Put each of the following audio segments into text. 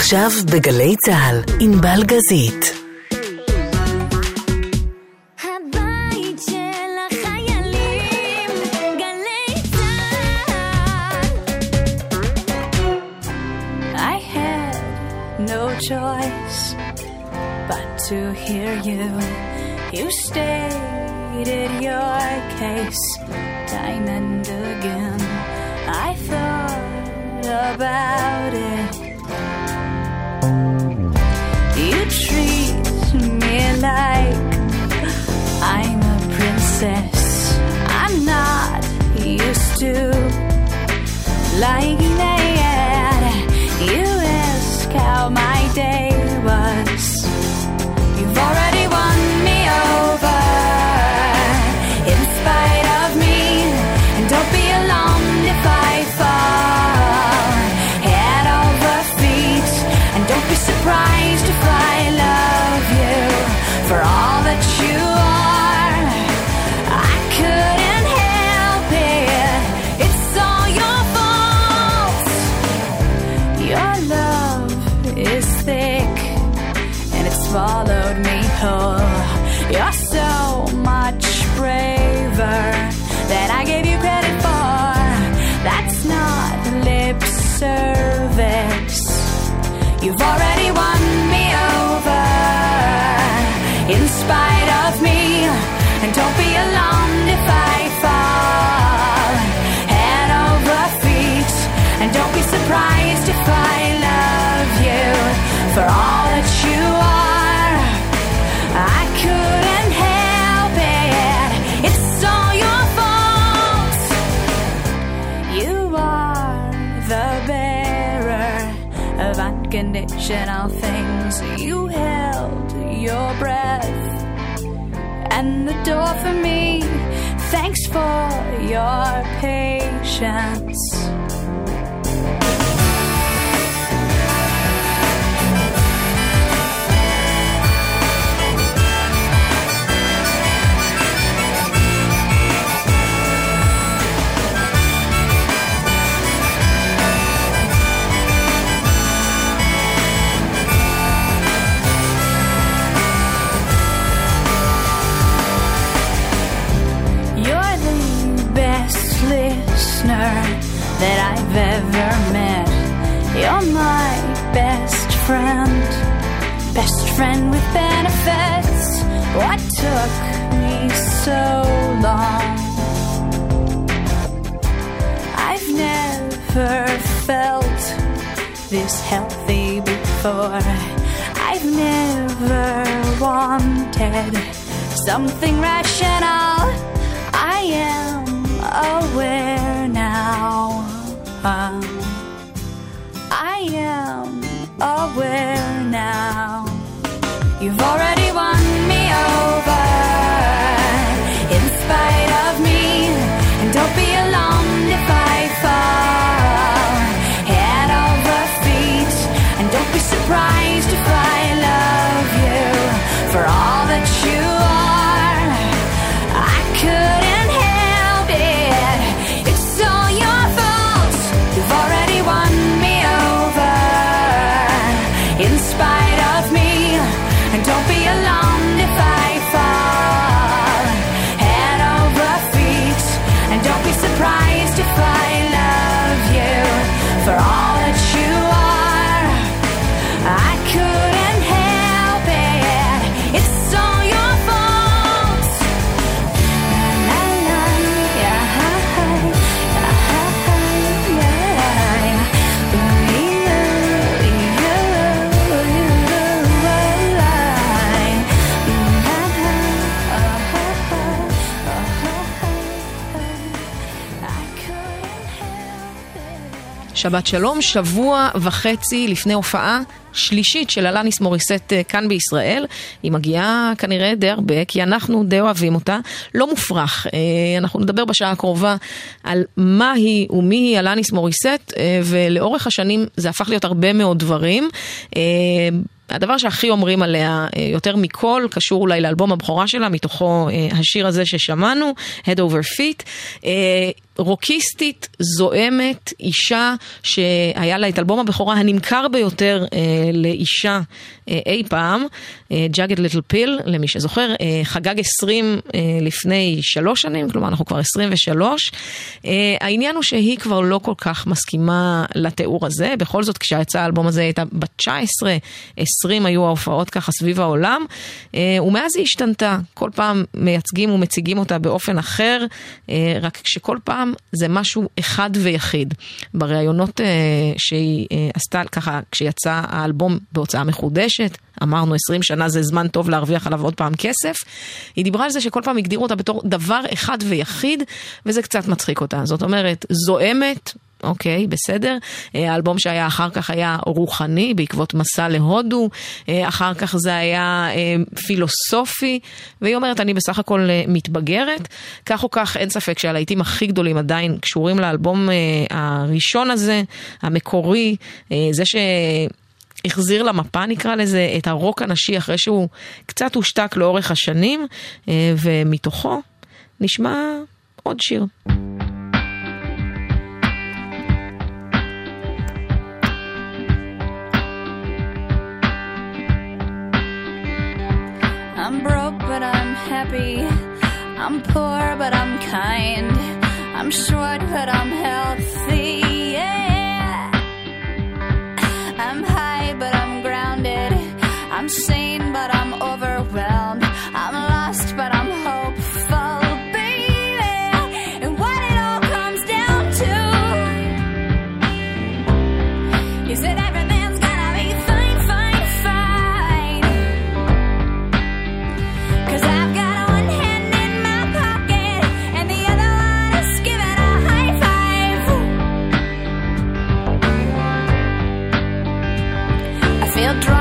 עכשיו בגלי צה"ל, עם בלגזית. הבית של החיילים, גלי צה"ל. I had no choice but to hear you. You stated your case time and again. I thought about it. Me like I'm a princess. I'm not used to like that. In spite of me. And don't be alarmed if I fall head over feet. And don't be surprised if I love you for all that you are. I couldn't help it. It's all your fault. You are the bearer of unconditional things. You held your breath and the door for me. Thanks for your patience. That I've ever met. You're my best friend, best friend with benefits. What took me so long? I've never felt this healthy before. I've never wanted something rational. I am aware. Um, I am aware now. You've already won me over in spite of me. שבת שלום, שבוע וחצי לפני הופעה שלישית של אלניס מוריסט אה, כאן בישראל. היא מגיעה כנראה די הרבה, כי אנחנו די אוהבים אותה. לא מופרך. אה, אנחנו נדבר בשעה הקרובה על מה היא ומי היא אלניס מוריסט, אה, ולאורך השנים זה הפך להיות הרבה מאוד דברים. הדבר שהכי אומרים עליה יותר מכל קשור אולי לאלבום הבכורה שלה, מתוכו השיר הזה ששמענו, Head Over Feet. רוקיסטית, זועמת, אישה שהיה לה את אלבום הבכורה הנמכר ביותר אה, לאישה אי פעם, ג'אגד ליטל פיל, למי שזוכר, אה, חגג 20 אה, לפני שלוש שנים, כלומר אנחנו כבר 23. אה, העניין הוא שהיא כבר לא כל כך מסכימה לתיאור הזה, בכל זאת כשיצא האלבום הזה הייתה בת 19, 20 היו ההופעות ככה סביב העולם, אה, ומאז היא השתנתה, כל פעם מייצגים ומציגים אותה באופן אחר, אה, רק שכל פעם זה משהו אחד ויחיד. בראיונות שהיא עשתה ככה, כשיצא האלבום בהוצאה מחודשת, אמרנו 20 שנה זה זמן טוב להרוויח עליו עוד פעם כסף, היא דיברה על זה שכל פעם הגדירו אותה בתור דבר אחד ויחיד, וזה קצת מצחיק אותה. זאת אומרת, זועמת, אוקיי, בסדר. אה, האלבום שהיה אחר כך היה רוחני בעקבות מסע להודו, אה, אחר כך זה היה אה, פילוסופי, והיא אומרת, אני בסך הכל מתבגרת. כך או כך, אין ספק שהלהיטים הכי גדולים עדיין קשורים לאלבום הראשון הזה, המקורי, זה ש... החזיר למפה נקרא לזה את הרוק הנשי אחרי שהוא קצת הושתק לאורך השנים ומתוכו נשמע עוד שיר. I'm broke, but I'm happy. I'm poor, but I'm kind. I'm short, but I'm healthy. a.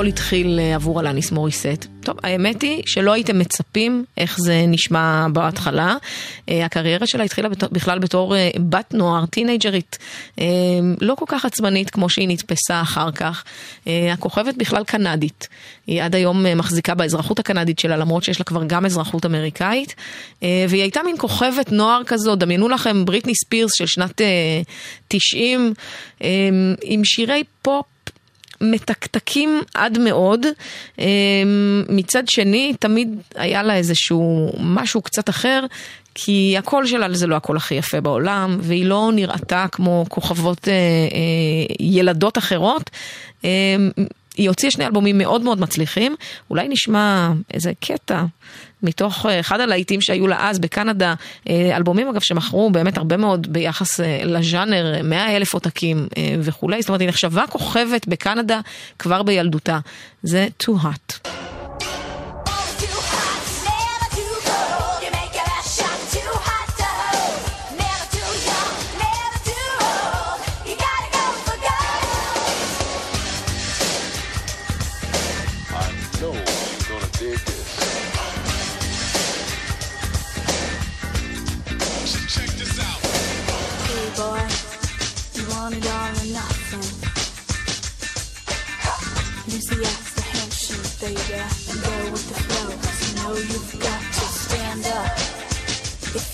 הכל התחיל אה, עבור אלניס מוריסט? טוב, האמת היא שלא הייתם מצפים איך זה נשמע בהתחלה. אה, הקריירה שלה התחילה בכלל בתור אה, בת נוער, טינג'רית, לא כל כך עצמנית כמו שהיא נתפסה אחר כך. הכוכבת בכלל קנדית. היא עד היום מחזיקה באזרחות הקנדית שלה, למרות שיש לה כבר גם אזרחות אמריקאית. והיא הייתה מין כוכבת נוער כזו, דמיינו לכם בריטני ספירס של שנת 90, עם שירי פופ. מתקתקים עד מאוד. אמ, מצד שני, תמיד היה לה איזשהו משהו קצת אחר, כי הקול שלה זה לא הקול הכי יפה בעולם, והיא לא נראתה כמו כוכבות אה, אה, ילדות אחרות. אמ, היא הוציאה שני אלבומים מאוד מאוד מצליחים, אולי נשמע איזה קטע מתוך אה, אחד הלהיטים שהיו לה אז בקנדה, אה, אלבומים אגב שמכרו באמת הרבה מאוד ביחס אה, לז'אנר, 100 אלף עותקים וכולי, זאת אומרת היא נחשבה כוכבת בקנדה כבר בילדותה, זה too hot.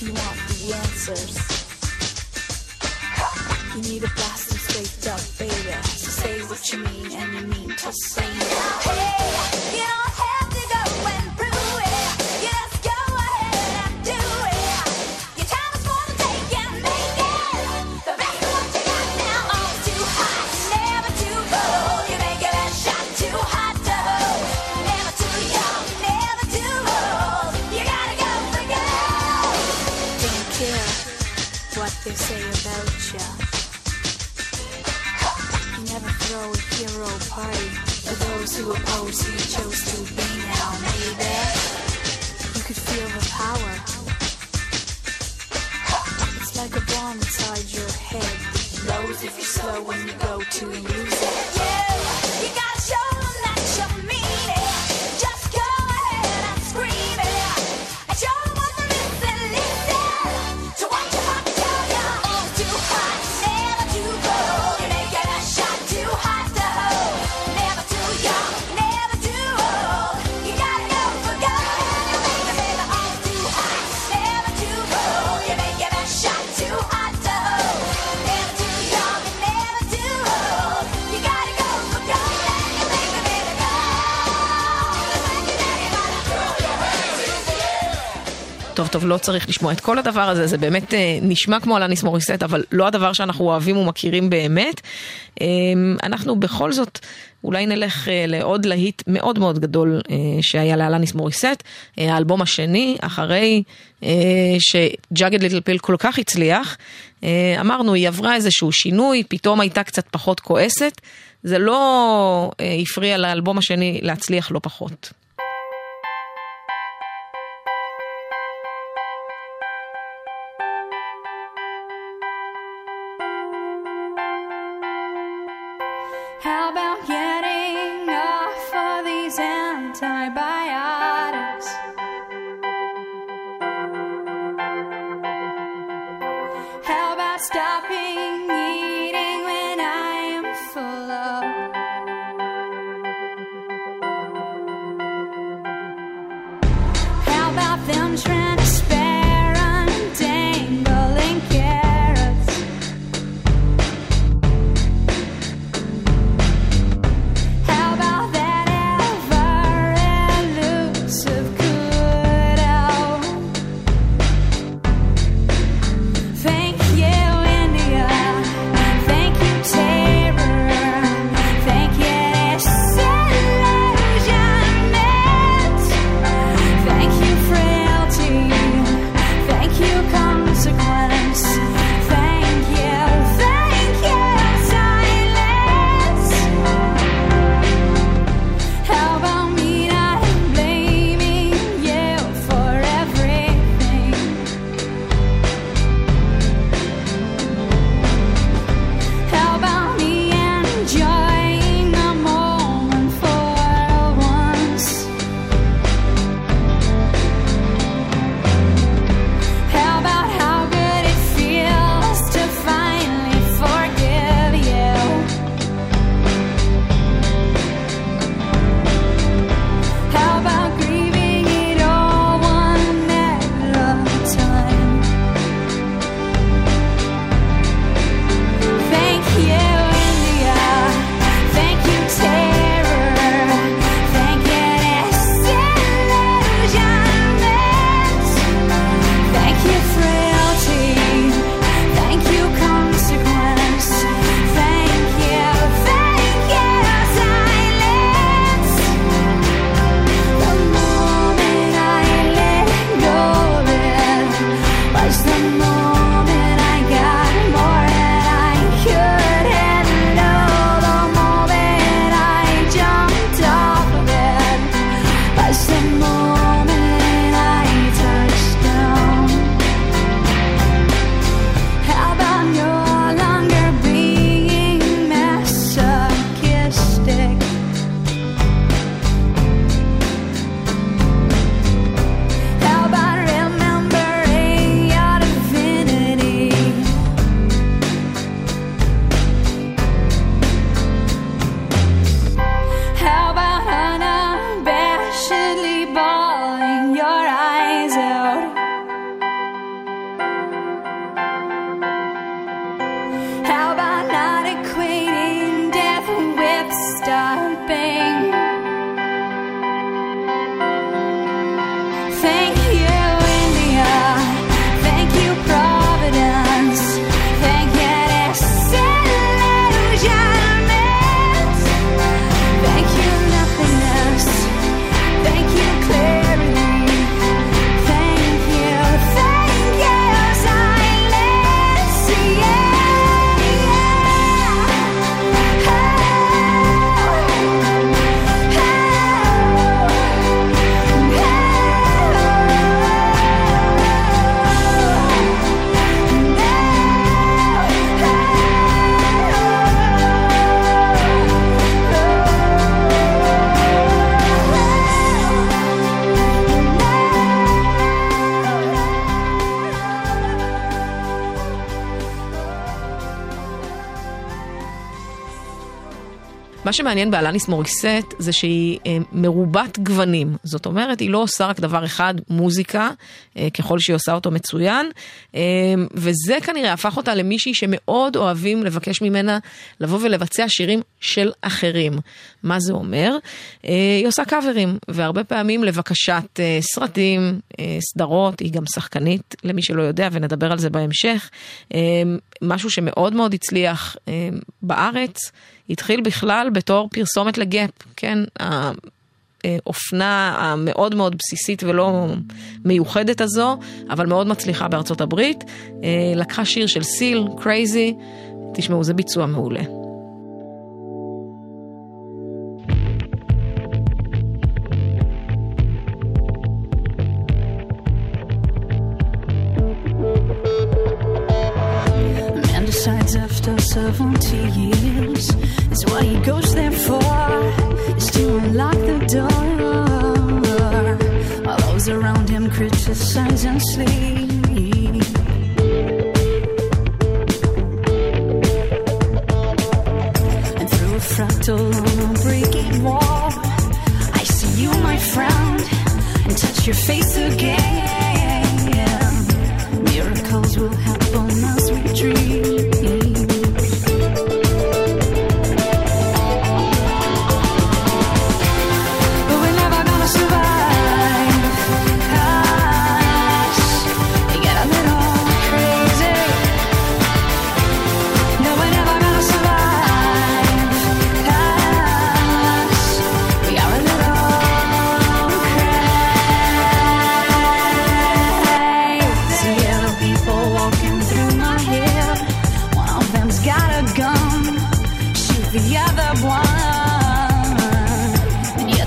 Answers. You need a blast and straight up, baby. So say what you mean and you mean to say it. Hey, oppose who you chose to be now, maybe. You could feel the power. It's like a bomb inside your head. It if you're slow when you go to טוב, טוב, לא צריך לשמוע את כל הדבר הזה, זה באמת אה, נשמע כמו אלניס מוריסט, אבל לא הדבר שאנחנו אוהבים ומכירים באמת. אה, אנחנו בכל זאת, אולי נלך אה, לעוד להיט מאוד מאוד גדול אה, שהיה לאלניס מוריסט, אה, האלבום השני, אחרי אה, שג'אגד ליטל פיל כל כך הצליח. אה, אמרנו, היא עברה איזשהו שינוי, פתאום הייתה קצת פחות כועסת. זה לא אה, הפריע לאלבום השני להצליח לא פחות. שמעניין באלניס מוריסט זה שהיא אה, מרובת גוונים. זאת אומרת, היא לא עושה רק דבר אחד, מוזיקה, אה, ככל שהיא עושה אותו מצוין, אה, וזה כנראה הפך אותה למישהי שמאוד אוהבים לבקש ממנה לבוא ולבצע שירים של אחרים. מה זה אומר? היא עושה קאברים, והרבה פעמים לבקשת סרטים, סדרות, היא גם שחקנית, למי שלא יודע, ונדבר על זה בהמשך. משהו שמאוד מאוד הצליח בארץ, התחיל בכלל בתור פרסומת ל Gap, כן? האופנה המאוד מאוד בסיסית ולא מיוחדת הזו, אבל מאוד מצליחה בארצות הברית. אה, לקחה שיר של סיל, Crazy, תשמעו, זה ביצוע מעולה. After 70 years is what he goes there for is to unlock the door while those around him criticize and sleep. And through a fractal on breaking wall, I see you, my friend, and touch your face again. Miracles will happen as we dream.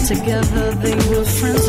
Together they were friends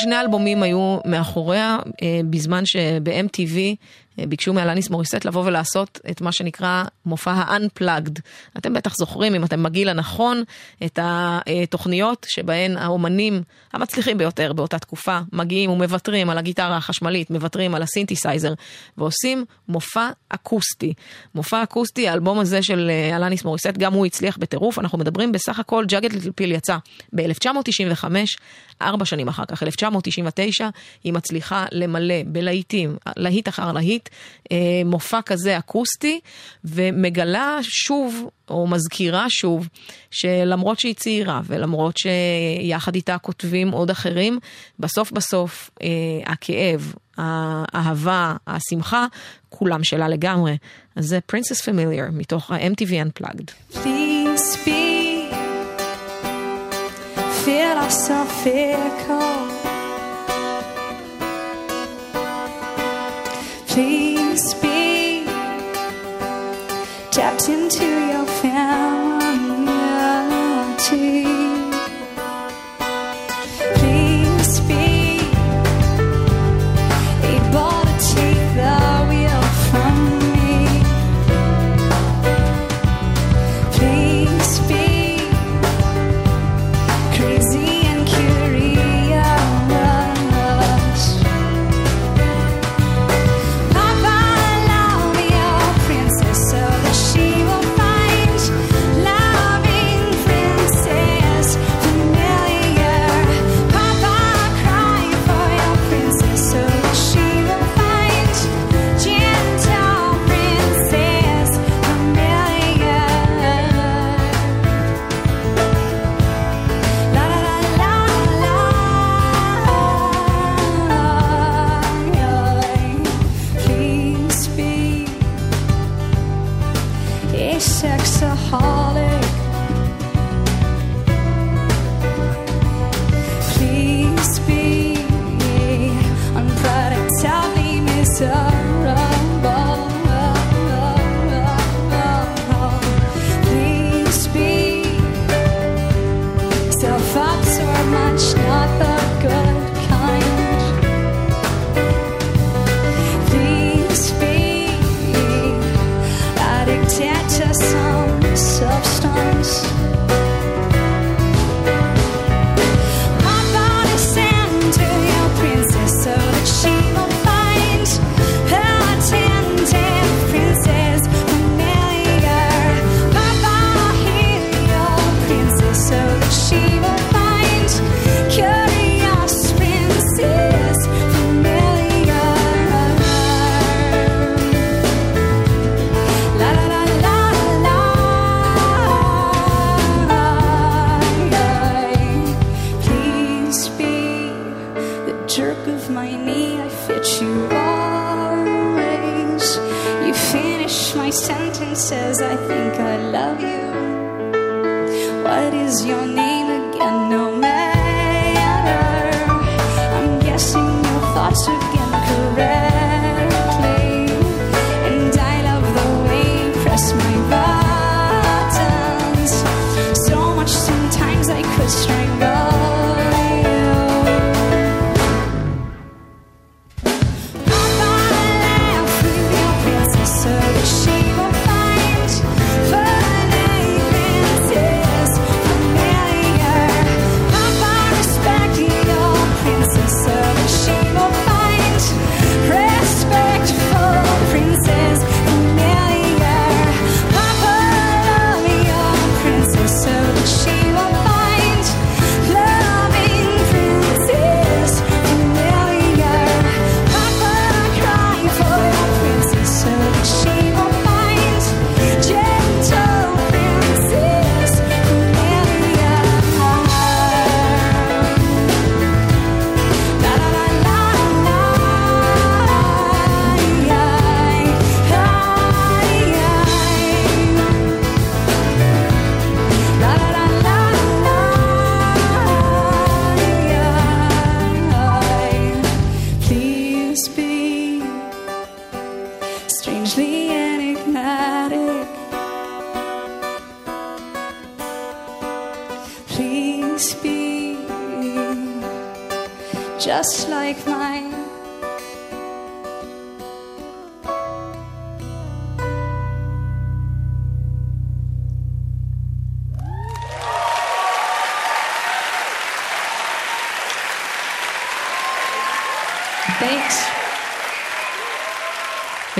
שני האלבומים היו מאחוריה, אה, בזמן שב-MTV אה, ביקשו מאלאניס מוריסט לבוא ולעשות את מה שנקרא מופע ה-Unplugged. אתם בטח זוכרים, אם אתם בגיל הנכון, את התוכניות שבהן האומנים המצליחים ביותר באותה תקופה מגיעים ומוותרים על הגיטרה החשמלית, מוותרים על הסינתסייזר, ועושים מופע אקוסטי. מופע אקוסטי, האלבום הזה של אה, אלניס מוריסט, גם הוא הצליח בטירוף. אנחנו מדברים בסך הכל, Jagged Little Pill יצא ב-1995, ארבע שנים אחר כך, 1999, היא מצליחה למלא בלהיטים, להיט אחר להיט, אה, מופע כזה אקוסטי, ומגלה שוב, או מזכירה שוב, שלמרות שהיא צעירה, ולמרות שיחד איתה כותבים עוד אחרים, בסוף בסוף אה, הכאב, האהבה, השמחה, כולם שלה לגמרי. אז זה פרינסס פמיליאר, מתוך ה-MTV Unplugged. Please, speak. feel ourselves something. Please be tapped into your family.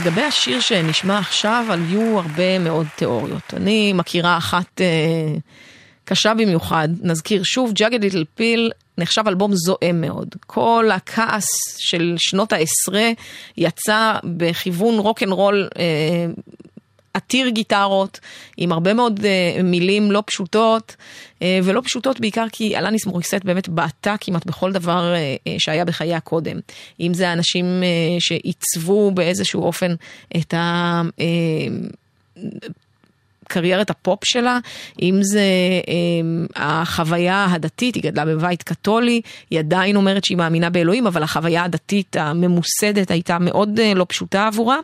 לגבי השיר שנשמע עכשיו, היו הרבה מאוד תיאוריות. אני מכירה אחת אה, קשה במיוחד, נזכיר שוב, Jagged Little Pill נחשב אלבום זועם מאוד. כל הכעס של שנות העשרה יצא בכיוון רוק אנד רול אה, עתיר גיטרות, עם הרבה מאוד uh, מילים לא פשוטות, uh, ולא פשוטות בעיקר כי אלניס מוריסט באמת בעטה כמעט בכל דבר uh, uh, שהיה בחייה קודם. אם זה האנשים אה, שעיצבו באיזשהו אופן את ה... אה, קריירת הפופ שלה, אם זה אה, החוויה הדתית, היא גדלה בבית קתולי, היא עדיין אומרת שהיא מאמינה באלוהים, אבל החוויה הדתית הממוסדת הייתה מאוד אה, לא פשוטה עבורה.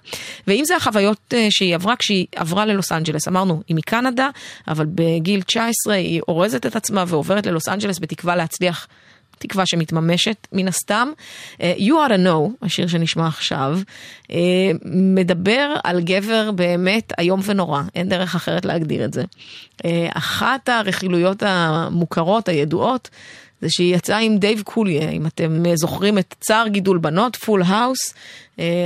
ואם זה החוויות אה, שהיא עברה כשהיא עברה ללוס אנג'לס, אמרנו, היא מקנדה, אבל בגיל 19 היא אורזת את עצמה ועוברת ללוס אנג'לס בתקווה להצליח. תקווה שמתממשת מן הסתם. אה, You Oughta Know, השיר שנשמע עכשיו, אה, מדבר על גבר באמת איום ונורא, אין דרך אחרת להגדיר את זה. אה, אחת הרכילויות המוכרות, הידועות, זה שהיא יצאה עם דייב קולייר, אם אתם זוכרים את צער גידול בנות, Full House,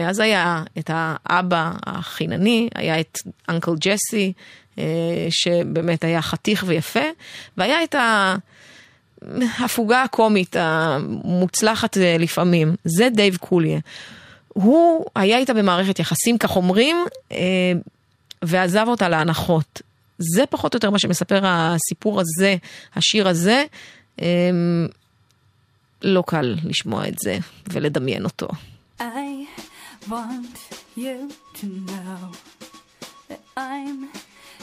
אז היה את האבא החינני, היה את Uncle Jesse, שבאמת היה חתיך ויפה, והיה את ה... הפוגה הקומית המוצלחת אה, לפעמים, זה דייב קוליה. הוא היה איתה במערכת יחסים, כך אומרים, אה, ועזב אותה להנחות. זה פחות או יותר מה שמספר הסיפור הזה, השיר הזה. אה, לא קל לשמוע את זה ולדמיין אותו. I want you to know that I'm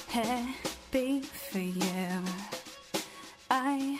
happy for you. I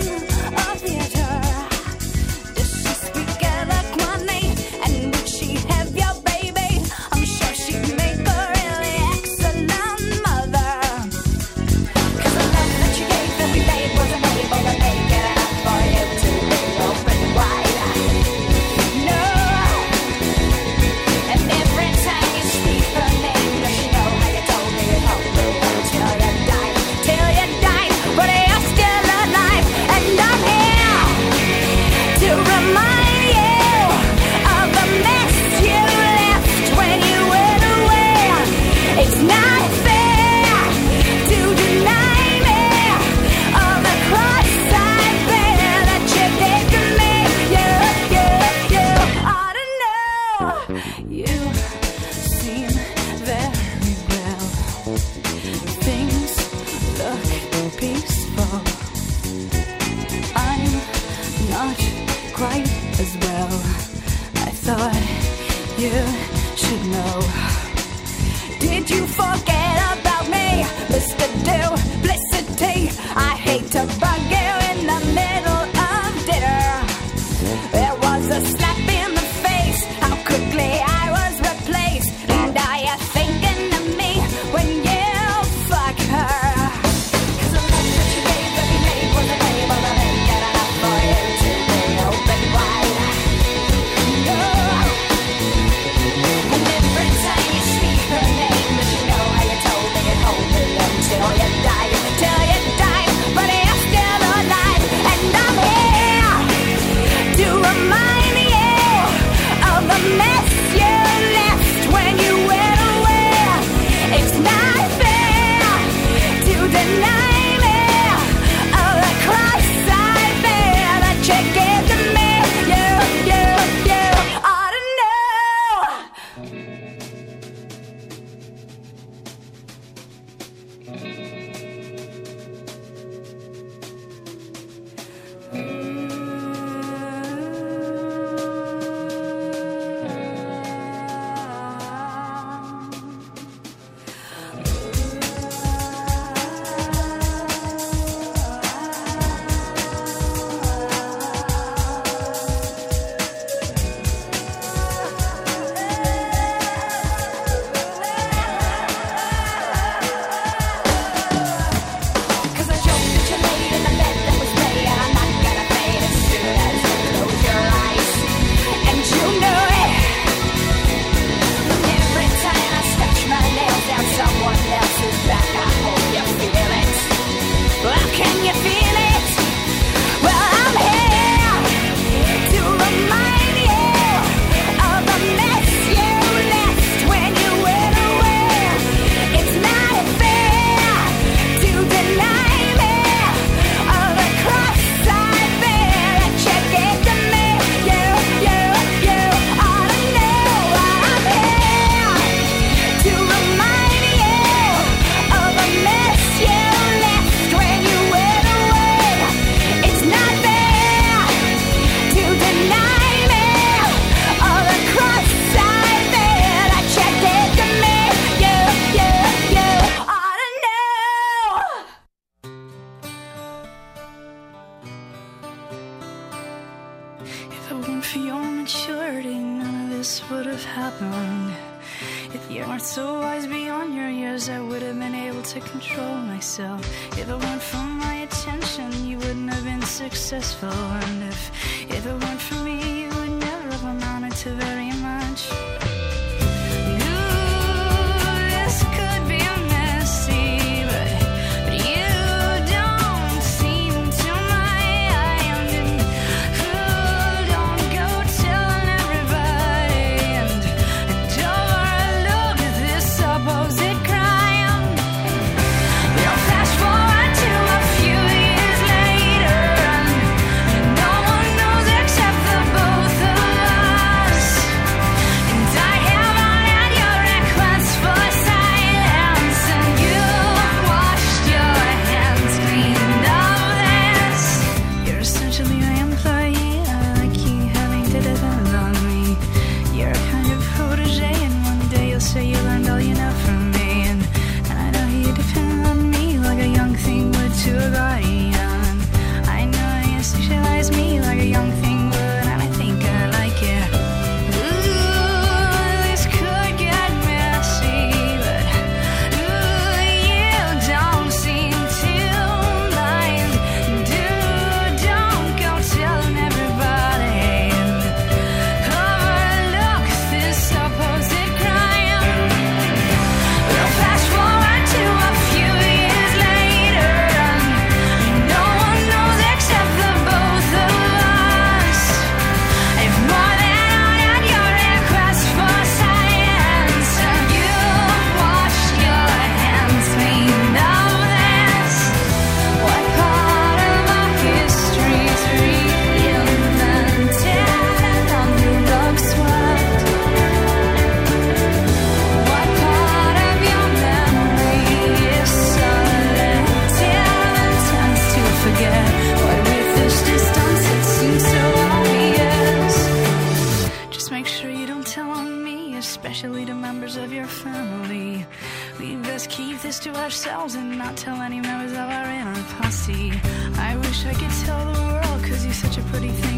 ourselves and not tell any members of our inner posse. I wish I could tell the world, cause you're such a pretty thing.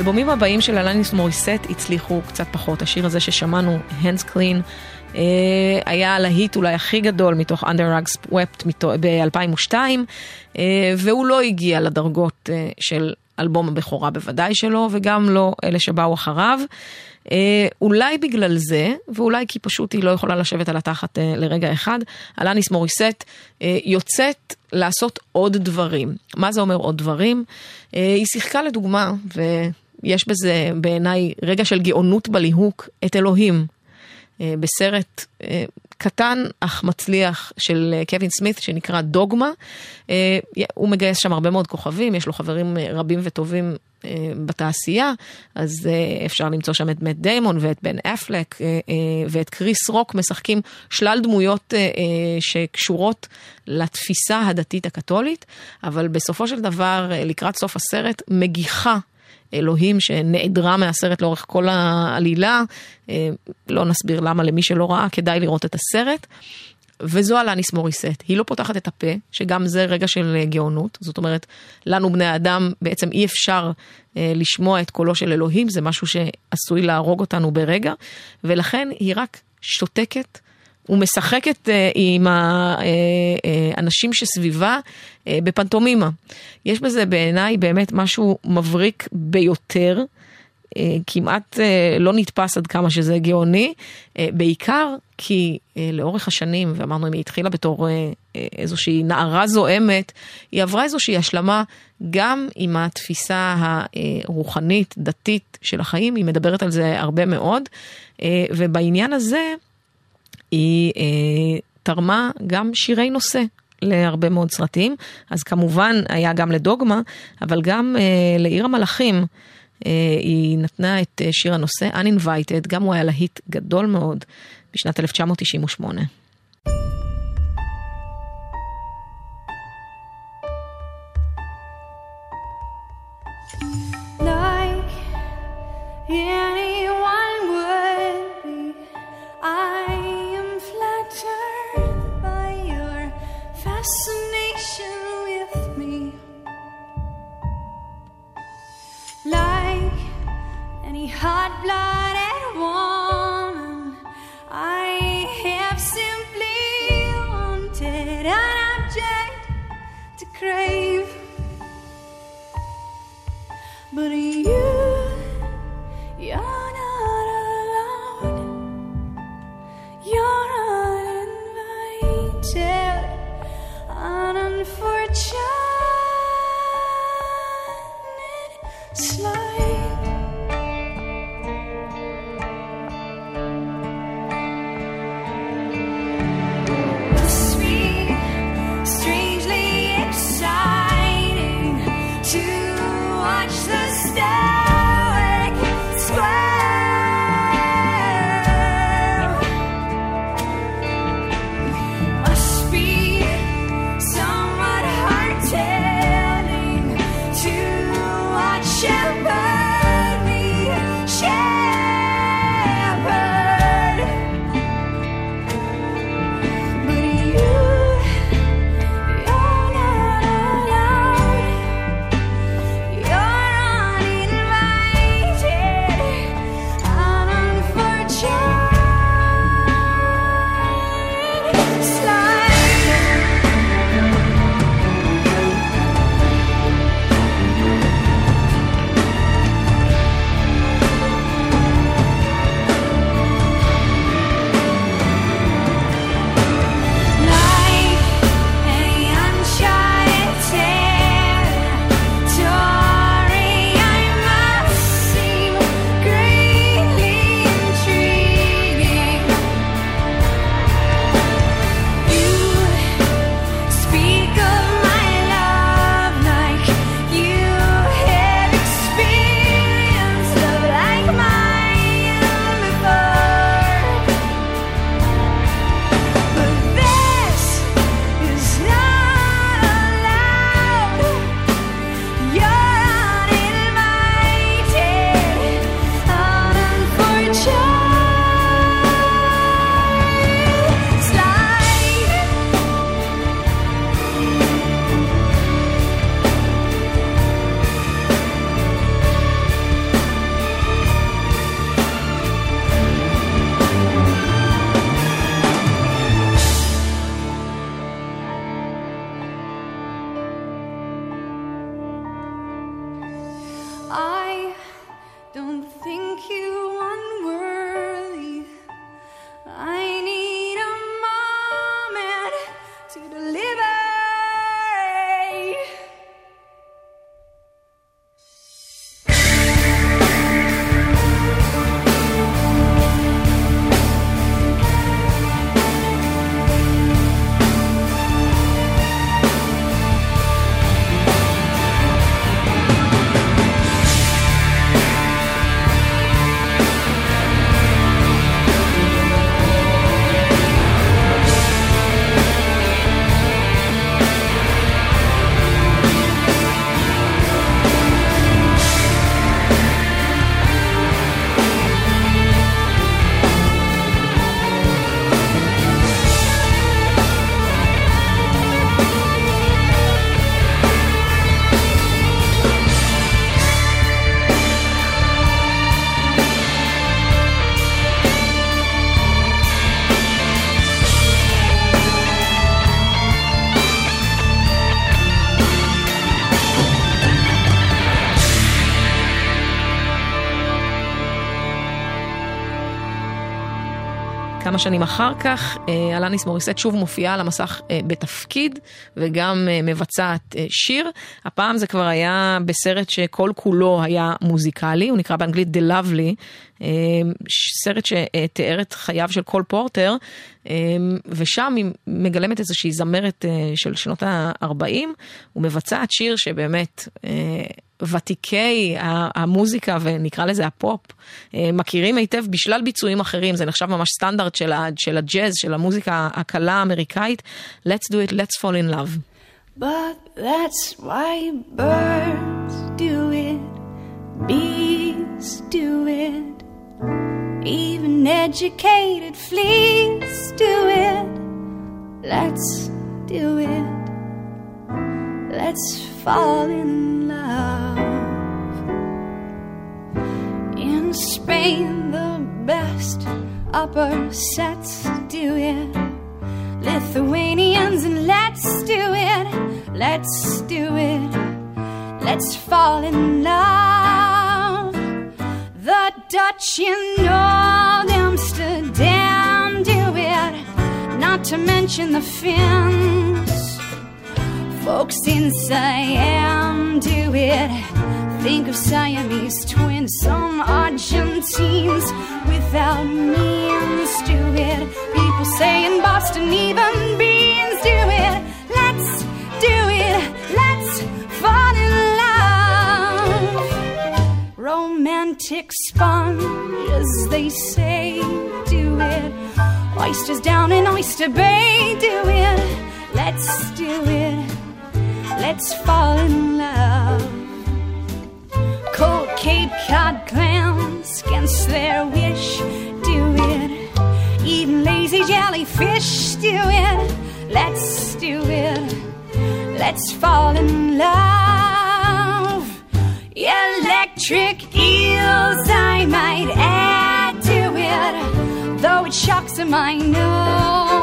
האלבומים הבאים של אלניס מוריסט הצליחו קצת פחות. השיר הזה ששמענו, Hands Clean, אה, היה הלהיט אולי הכי גדול מתוך Under Rugs Wept ב-2002, אה, והוא לא הגיע לדרגות אה, של אלבום הבכורה בוודאי שלו, וגם לא אלה שבאו אחריו. אולי בגלל זה, ואולי כי פשוט היא לא יכולה לשבת על התחת לרגע אחד, אלניס מוריסט יוצאת לעשות עוד דברים. מה זה אומר עוד דברים? היא שיחקה לדוגמה, ו... יש בזה בעיניי רגע של גאונות בליהוק את אלוהים. אה, בסרט אה, קטן אך מצליח של אה, קווין סמית שנקרא דוגמה. הוא מגייס שם הרבה מאוד כוכבים, יש לו חברים רבים וטובים בתעשייה, אז אפשר למצוא שם את מאט דיימון ואת בן אפלק ואת קריס רוק, משחקים שלל דמויות שקשורות לתפיסה הדתית הקתולית, אבל בסופו של דבר, לקראת סוף הסרט, מגיחה אלוהים שנעדרה מהסרט לאורך כל העלילה, אה, לא נסביר למה למי שלא ראה, כדאי לראות את הסרט. וזו אלניס מוריסט, היא לא פותחת את הפה, שגם זה רגע של אה, גאונות, זאת אומרת, לנו בני אדם בעצם אי אפשר אה, לשמוע את קולו של אלוהים, זה משהו שעשוי להרוג אותנו ברגע, ולכן היא רק שותקת ומשחקת אה, עם האנשים שסביבה אה, בפנטומימה. יש בזה בעיניי באמת משהו מבריק ביותר. אה, כמעט אה, לא נתפס עד כמה שזה גאוני, אה, בעיקר כי אה, לאורך השנים, ואמרנו אם היא התחילה בתור אה, אה, איזושהי נערה זועמת, היא עברה איזושהי השלמה גם עם התפיסה הרוחנית, דתית של החיים, היא מדברת על זה הרבה מאוד, אה, ובעניין הזה היא אה, תרמה גם שירי נושא. להרבה מאוד סרטים, אז כמובן היה גם לדוגמה, אבל גם אה, לעיר המלאכים. אה, היא נתנה את אה, שיר הנושא Uninvited, גם הוא היה להיט גדול מאוד בשנת 1998. like anyone any hot blooded woman, I have simply wanted an object to crave. But you, שנים אחר כך, אה, אלניס מוריסט שוב מופיעה על המסך אה, בתפקיד וגם אה, מבצעת שיר. הפעם זה כבר היה בסרט שכל כולו היה מוזיקלי, הוא נקרא באנגלית De-Lovely, סרט שתיאר את חייו של קול פורטר, ושם היא מגלמת איזושהי זמרת של שנות ה-40, ומבצעת שיר שבאמת... ותיקי המוזיקה ונקרא לזה הפופ אה, מכירים היטב בשלל ביצועים אחרים, זה נחשב ממש סטנדרט של, של הג'אז, של המוזיקה הקלה האמריקאית. Let's do it, let's fall in love. But that's why birds do it, bees do it, even educated fleas do it. Let's do it, let's fall in love. In Spain, the best upper sets do it. Lithuanians and let's do it, let's do it, let's fall in love. The Dutch in Old Amsterdam do it, not to mention the Finns. Folks in Siam do it. Think of Siamese twins, some Argentines without means do it. People say in Boston, even beans do it. Let's do it, let's fall in love. Romantic sponges, they say, do it. Oysters down in Oyster Bay, do it. Let's do it, let's fall in love. Cape Cod clams against their wish, do it. Even lazy jellyfish, do it. Let's do it. Let's fall in love. Electric eels, I might add to it, though it shocks them, I know.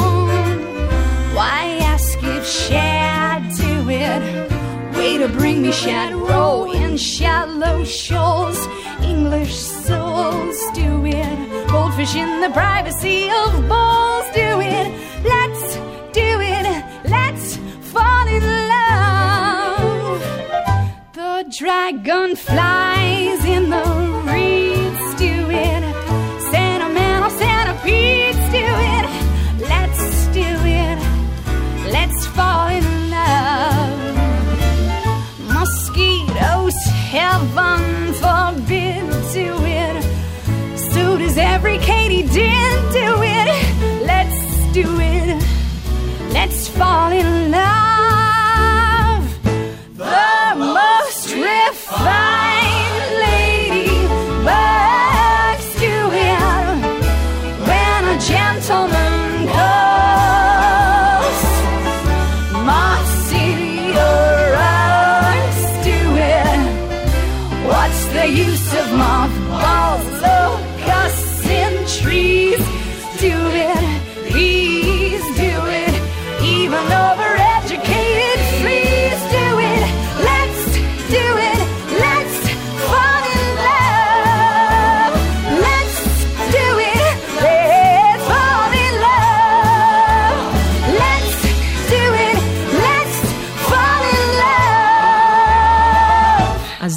Why ask if shad do it? Way to bring me shad row shallow shoals. English souls do it. Goldfish in the privacy of bowls do it. Let's do it. Let's fall in love. The dragon flies in the heaven forbid, do it. So does every Katie did do it. Let's do it. Let's fall in love. The most refined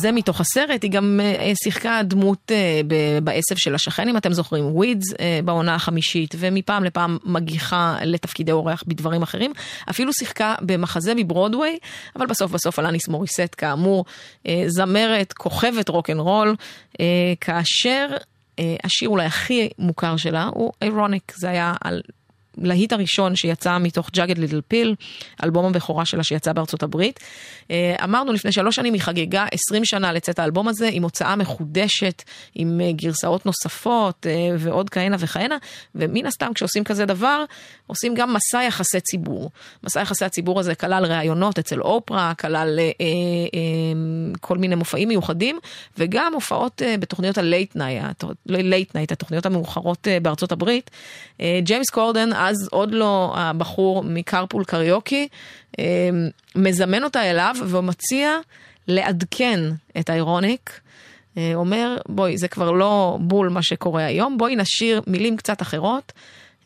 זה מתוך הסרט, היא גם אה, שיחקה דמות אה, בעשב של השכן, אם אתם זוכרים, Weeds אה, בעונה החמישית, ומפעם לפעם מגיחה לתפקידי אורח בדברים אחרים. אפילו שיחקה במחזה מברודוויי, אבל בסוף בסוף אלניס מוריסט, כאמור, אה, זמרת, כוכבת רוקנרול, אה, כאשר אה, השיר אולי הכי מוכר שלה הוא Ironic, זה היה על... להיט הראשון שיצא מתוך Jagged Little Pill, אלבום הבכורה שלה שיצא בארצות הברית. אה, אמרנו לפני שלוש שנים היא חגגה 20 שנה לצאת האלבום הזה עם הוצאה מחודשת, עם אה, גרסאות נוספות אה, ועוד כהנה וכהנה, ומן הסתם כשעושים כזה דבר, עושים גם מסע יחסי ציבור. מסע יחסי הציבור הזה כלל ראיונות אצל אופרה, כלל אה, אה, כל מיני מופעים מיוחדים, וגם הופעות אה, בתוכניות ה late night, late night, התוכניות המאוחרות אה, בארצות הברית. אה, ג'יימס קורדן, אז עוד לא הבחור מקרפול קריוקי, אה, מזמן אותה אליו ומציע לעדכן את האירוניק. אה, אומר, בואי, זה כבר לא בול מה שקורה היום, בואי נשאיר מילים קצת אחרות.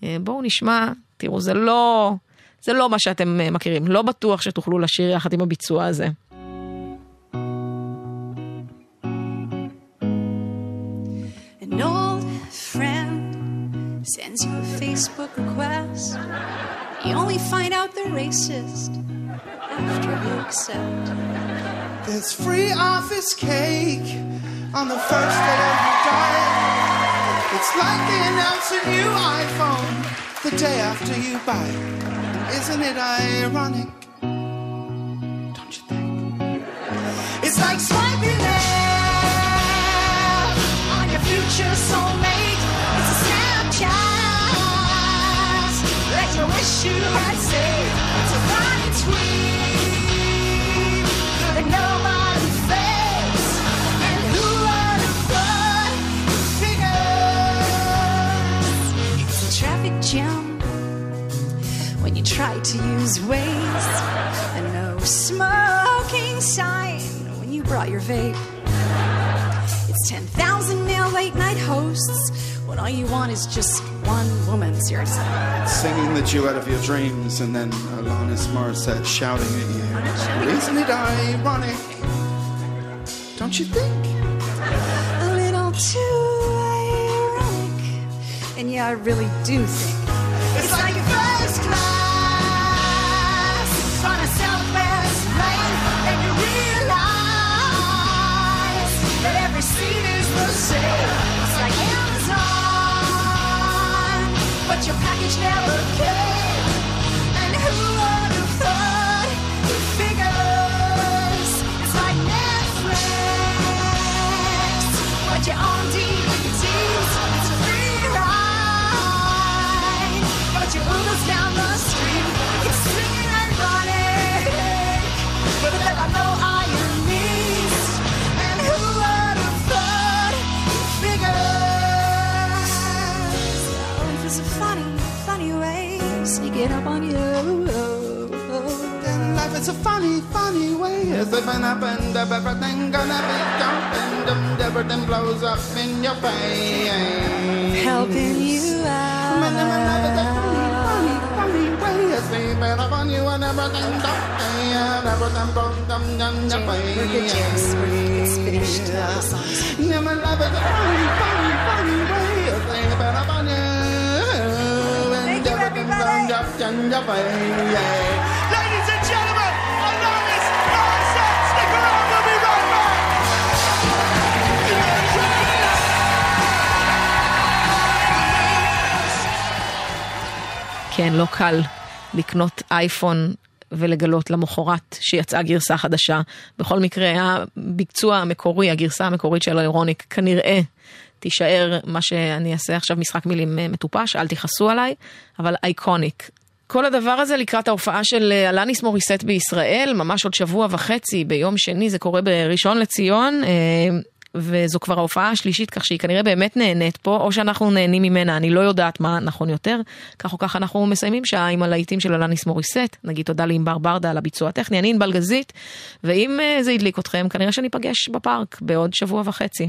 אה, בואו נשמע, תראו, זה לא, זה לא מה שאתם מכירים. לא בטוח שתוכלו לשיר יחד עם הביצוע הזה. Sends you a Facebook request. You only find out they're racist after you accept. There's free office cake on the first day of your diet. It's like they announce a new iPhone the day after you buy it. Isn't it ironic? Don't you think? It's like swiping left on your future soulmate. You had saved. It's a funny tweet that nobody fakes. And who would have thought figures? It's a traffic jam when you try to use Waze. And no smoking sign when you brought your vape. It's 10,000 male late night hosts when all you want is just one woman's seriously. Singing the duet of your dreams and then Alanis Morissette shouting at you. Isn't it ironic? Don't you think? A little too ironic. And yeah, I really do think it's like first class on a Southwest plane, and you realize that every seat is the same. Your package never came. And who sneaking up on you. Then life is a funny, funny way. It's living up and up, everything gonna be jumping, dum, everything blows up in your face. Helping you Man, man, life is a funny, funny, funny way. It's living up on you and everything jumping, and everything blows up in your face. We're good, James. We're, it's finished. Uh, the song's my life is a funny, funny, funny way. כן, לא קל לקנות אייפון ולגלות למחרת שיצאה גרסה חדשה. בכל מקרה, הביצוע המקורי, הגרסה המקורית של האירוניק, כנראה תישאר מה שאני אעשה עכשיו משחק מילים אה, מטופש, אל תכעסו עליי, אבל אייקוניק. כל הדבר הזה לקראת ההופעה של אה, אלניס מוריסט בישראל, ממש עוד שבוע וחצי, ביום שני, זה קורה בראשון לציון. אה, וזו כבר ההופעה השלישית, כך שהיא כנראה באמת נהנית פה, או שאנחנו נהנים ממנה, אני לא יודעת מה נכון יותר. כך או כך אנחנו מסיימים שעה עם הלהיטים של אלניס מוריסט. נגיד תודה לענבר ברדה על הביצוע הטכני, אני ענבל גזית, ואם זה הדליק אתכם, כנראה שניפגש בפארק בעוד שבוע וחצי.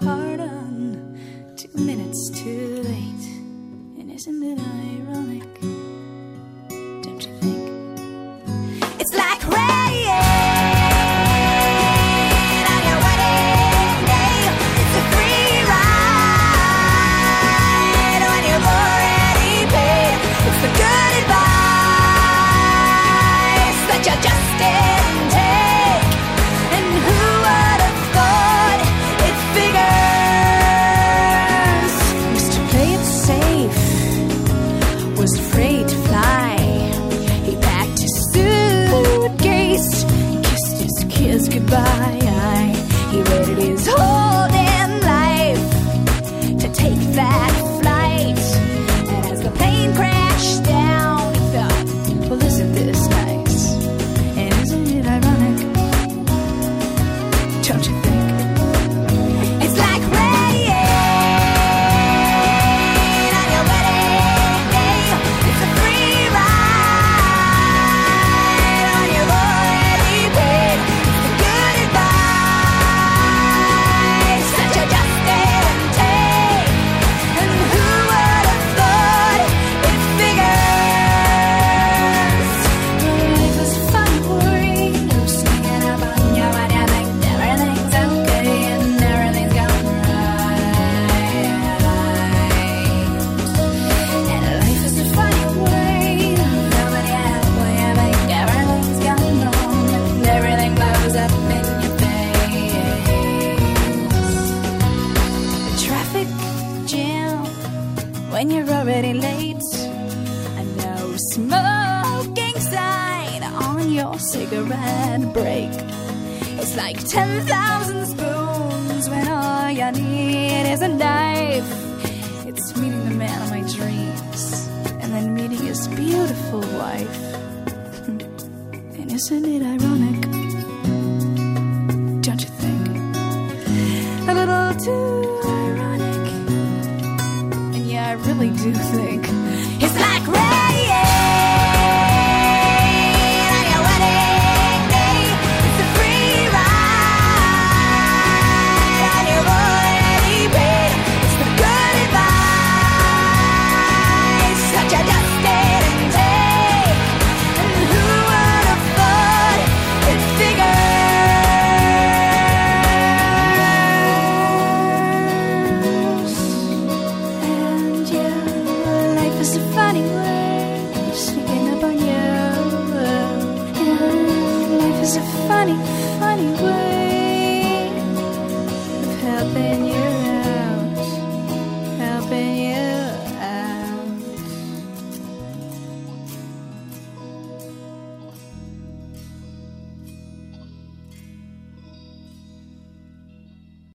pardon, two minutes too late. And isn't it